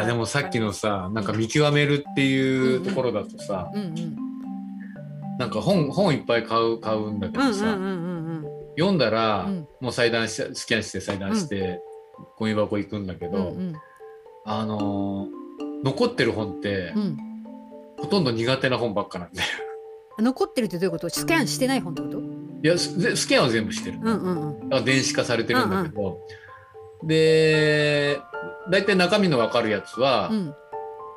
やでもさっきのさなんか見極めるっていうところだとさ、うんうんなんか本本いっぱい買う買うんだけどさ、うんうんうんうん読んだら、うん。もう裁断しスキャンして裁断して、ゴミ箱行くんだけど、うんうん。あのー残ってる本って、うん。ほとんど苦手な本ばっかなんで残ってるってどういうこと？スキャンしてない本ってこと？いやススキャンは全部してる、うんうんうん。だから電子化されてるんだけど、で大体中身の分かるやつはうん。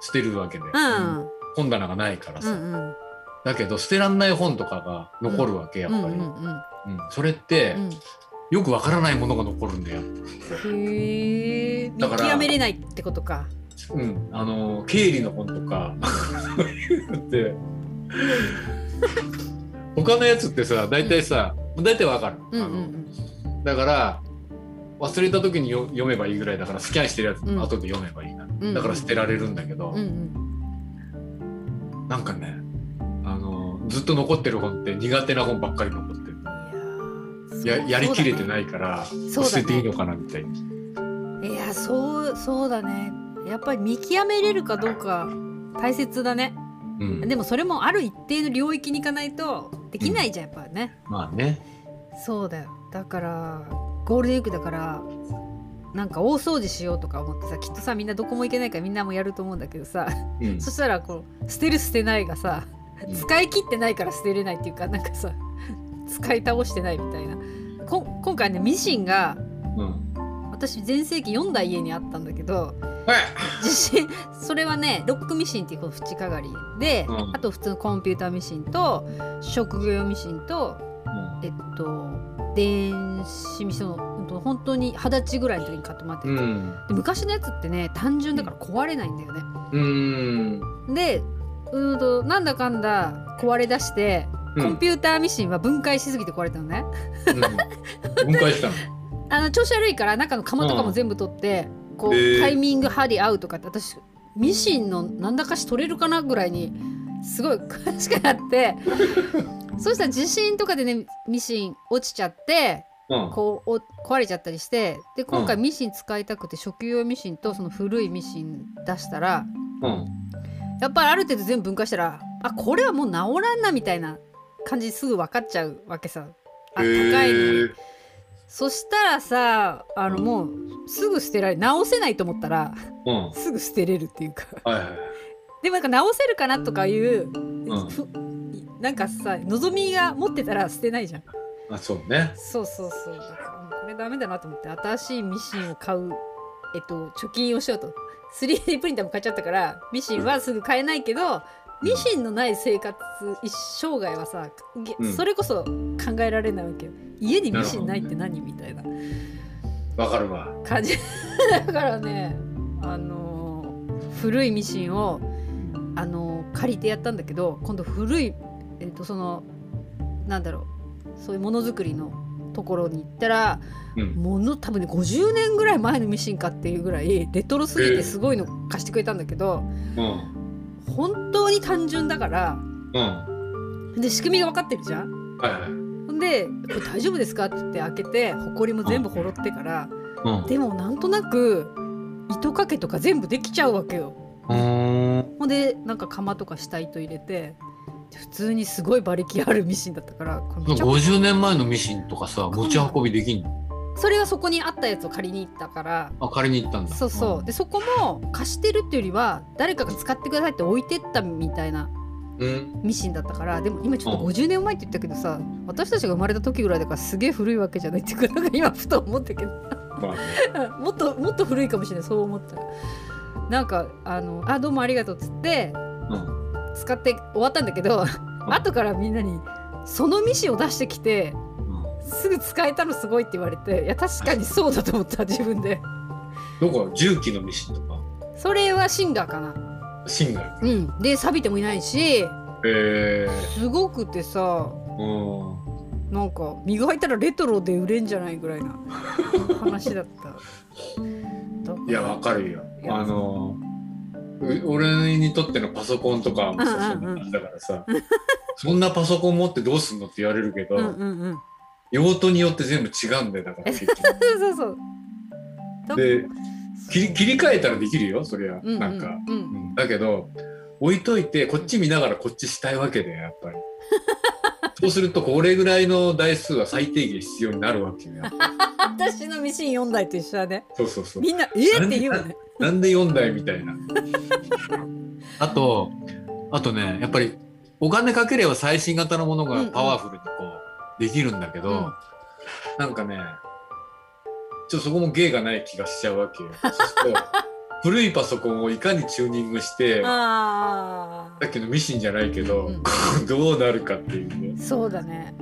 捨てるわけで、うん。本棚がないからうさ、んうん。だけど捨てらんない本とかが残るわけ、やっぱり、うんうんうんそれって、うん。よくわからないものが残るんだよ。へえ。見だから極めれないってことか。うん、あの経理の本とか そういうのって 他のやつってさ大体さ、大体わかる、うんうんだから忘れた時によ読めばいいぐらいだからスキャンしてるやつうん。後で読めばいいな、ん。だから捨てられるんだけど、うん。うんなんかねあのずっと残ってる本って苦手な本ばっかり残ってる。いやーややりきれていないから、捨てていいのかなみたいに。いやそうそうだね。やっぱり見極めれるかどうか大切だね。うん、でもそれもある一定の領域に行かないとできないじゃんやっぱね、まあね。そうだよ。だからゴールデンウィークだからなんか大掃除しようとか思ってさきっとさみんなどこも行けないからみんなもやると思うんだけどさうん。そしたらこう捨てる捨てないがさうん。使い切ってないから捨てれないっていうかなんかさ使い倒してないみたいな。こ今回ねミシンがうん。私全盛期4台家にあったんだけどはい地震それはねロックミシンっていうこの縁かがりで、うん。あと普通のコンピューターミシンと職業用ミシンとうんえっと電子ミシンの本当に二十歳ぐらいの時に買ってもらってて、うん。で昔のやつってね単純だから壊れないんだよね。うん。でうーんとなんだかんだ壊れだして、うん。コンピューターミシンは分解しすぎて壊れたのね。うん。分解したの？あの調子悪いから中の釜とかも全部取って、こう、タイミング針合うとかって私ミシンのなんだかし取れるかなぐらいにすごい詳しくなってそしたら地震とかでねミシン落ちちゃってうん。こうお壊れちゃったりしてで今回うん。ミシン使いたくて初級用ミシンとその古いミシン出したらうん。やっぱりある程度全部分解したらあこれはもう治らんなみたいな感じですぐ分かっちゃうわけさ。あ高いのに。そしたらさあのうんもうすぐ捨てられ直せないと思ったらうん。すぐ捨てれるっていうか。はいはいでもなんか直せるかなとかいう、なんかさ望みが持ってたら捨てないじゃん。あそうね。そうそうそう。だからこれダメだなと思って新しいミシンを買うえっと貯金をしようと。3D プリンターも買っちゃったからミシンはすぐ買えないけど、ミシンのない生活一生涯はさ、げうん。それこそ考えられないわけよ。家にミシンないって何みたいな。わかるわ。感じ。だからねあのー古いミシンをあのー借りてやったんだけど今度古いえっ、とそのなんだろうそういうものづくりのところに行ったらうんもの多分ね50年ぐらい前のミシンかっていうぐらいレトロすぎてすごいの貸してくれたんだけど、うん本当に単純だからうんで仕組みが分かってるじゃん。はいで「これ大丈夫ですか?」って言って開けてほこりも全部ほろってから、うんでもなんとなく糸かけとか全部できちゃうわけよ。ほんでなんか釜とか下糸入れて普通にすごい馬力あるミシンだったからこれめちゃ50年前のミシンとかさ持ち運びできんの？それはそこにあったやつを借りに行ったから。あ借りに行ったんだ。そうそう。でそこも貸してるっていうよりは誰かが使ってくださいって置いてったみたいなうん。ミシンだったからでも今ちょっとうん。50年前って言ったけどさ私たちが生まれた時ぐらいだからすげえ古いわけじゃないっていうかなんか今ふと思ったけど。まあね。もっともっと古いかもしれない。そう思った。らなんかあのあどうもありがとうっつってうん使って終わったんだけど後からみんなにそのミシンを出してきてうん。すぐ使えたのすごいって言われていや確かにそうだと思った自分で。どこ？重機のミシンとか？それはシンガーかな。シンガうん。で錆びてもいないしえすごくてさうん。なんか磨いたらレトロで売れんじゃないぐらいな話だった。いやわかるよ。あのう俺にとってのパソコンとかもさうんうんうん。そんな感じだからさ。そんなパソコン持ってどうすんのって言われるけど、うんうんうん。用途によって全部違うんだよだから。そうそうそう。だで切り切り替えたらできるよそりゃ、うんうん。なんか、うん。うん。だけど置いといてこっち見ながらこっちしたいわけでやっぱり。そうするとこれぐらいの台数は最低限必要になるわけよ私のミシン4台と一緒だね。そうそうそう。みんな「えっ!」って言うよね。なんで4台みたいな。あとあとねやっぱりお金かければ最新型のものがパワフルにこうできるんだけど、うん。なんかねちょっとそこも芸がない気がしちゃうわけよ。古いパソコンをいかにチューニングしてあさっきのミシンじゃないけど、うん。どうなるかっていうね。あそうだね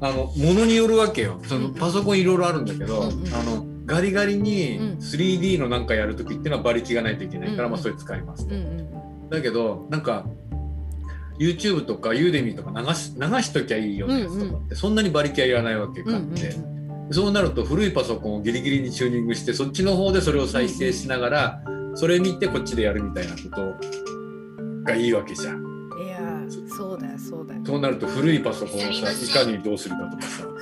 あのものによるわけよ。そのうん。パソコンいろいろあるんだけど、うんうん。あのガリガリにうん。3D のなんかやる時っていうのは馬力がないといけないから、うんうん。まあそれ使いますと、うんうんだけどなんか YouTube とかユーデミとか流し流しときゃいいようなやつとかって、そんなに馬力はいらないわけうんうん買って、そうなると古いパソコンをギリギリにチューニングしてそっちの方でそれを再生しながら、それ見てこっちでやるみたいなことがいいわけじゃん。そうだよそうだよ。そうなると古いパソコンをさいかにどうするかとかさ。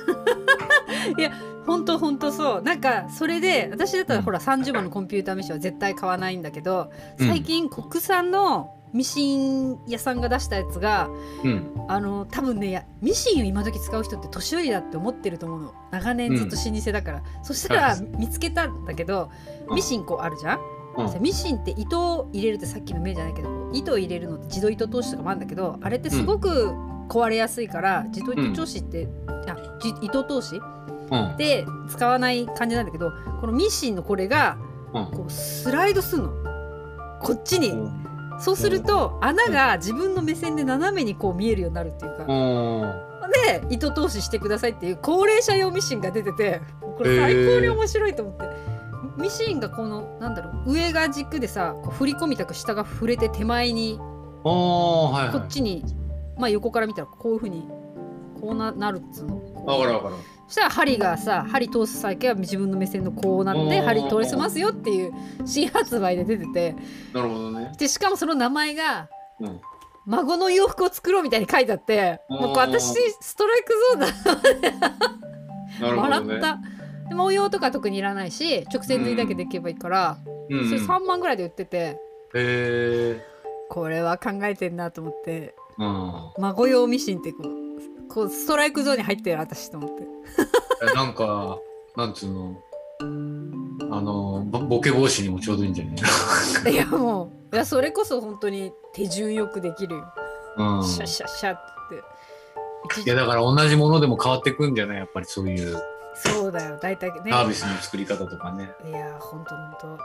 ほんとほんとそう。なんかそれで私だったらうん。ほら30万のコンピューターミシンは絶対買わないんだけどうん。最近国産のミシン屋さんが出したやつがうん。あの多分ねやミシンを今時使う人って年寄りだって思ってると思うの。長年ずっと老舗だから、そしたらはい見つけたんだけどミシンこうあるじゃん、うんミシンって糸を入れるってさっきの目じゃないけど糸を入れるのって自動糸通しとかもあるんだけどあれってすごく壊れやすいから、自動糸通しって、あじ糸通しうん。で使わない感じなんだけどこのミシンのこれがうん。こうスライドするの。こっちに。そうすると穴が自分の目線で斜めにこう見えるようになるっていうか。うん。で糸通ししてくださいっていう高齢者用ミシンが出ててこれ最高に面白いと思って、ミシンがこのなんだろう上が軸でさこう振り込みたく下が触れて手前にああはいはい。こっちに、まあ横から見たらこういうふうにこうななるっつうのこうわかるわかる。そしたら針がさ針通す先は自分の目線のこうなって針通せますよっていう新発売で出ててなるほどね。でしかもその名前がうん。孫の洋服を作ろうみたいに書いてあってもう私ストライクゾーンだなるほどね。笑った。で模様とか特にいらないし直線縫いだけでいけばいいから、うんうん。それ3万ぐらいで売っててへえ。これは考えてんなと思ってうん。孫用ミシンってこうこうストライクゾーンに入ってる私と思ってえなんか、なんつうの？あの、ボボケ防止にもちょうどいいんじゃない？いやもういやそれこそ本当に手順よくできるよ、うん。シャッシャッシャッって一いやだから同じものでも変わってくんじゃない？やっぱりそういうそうだよ。大体ね。サービスの作り方とかね。いやほんとほんと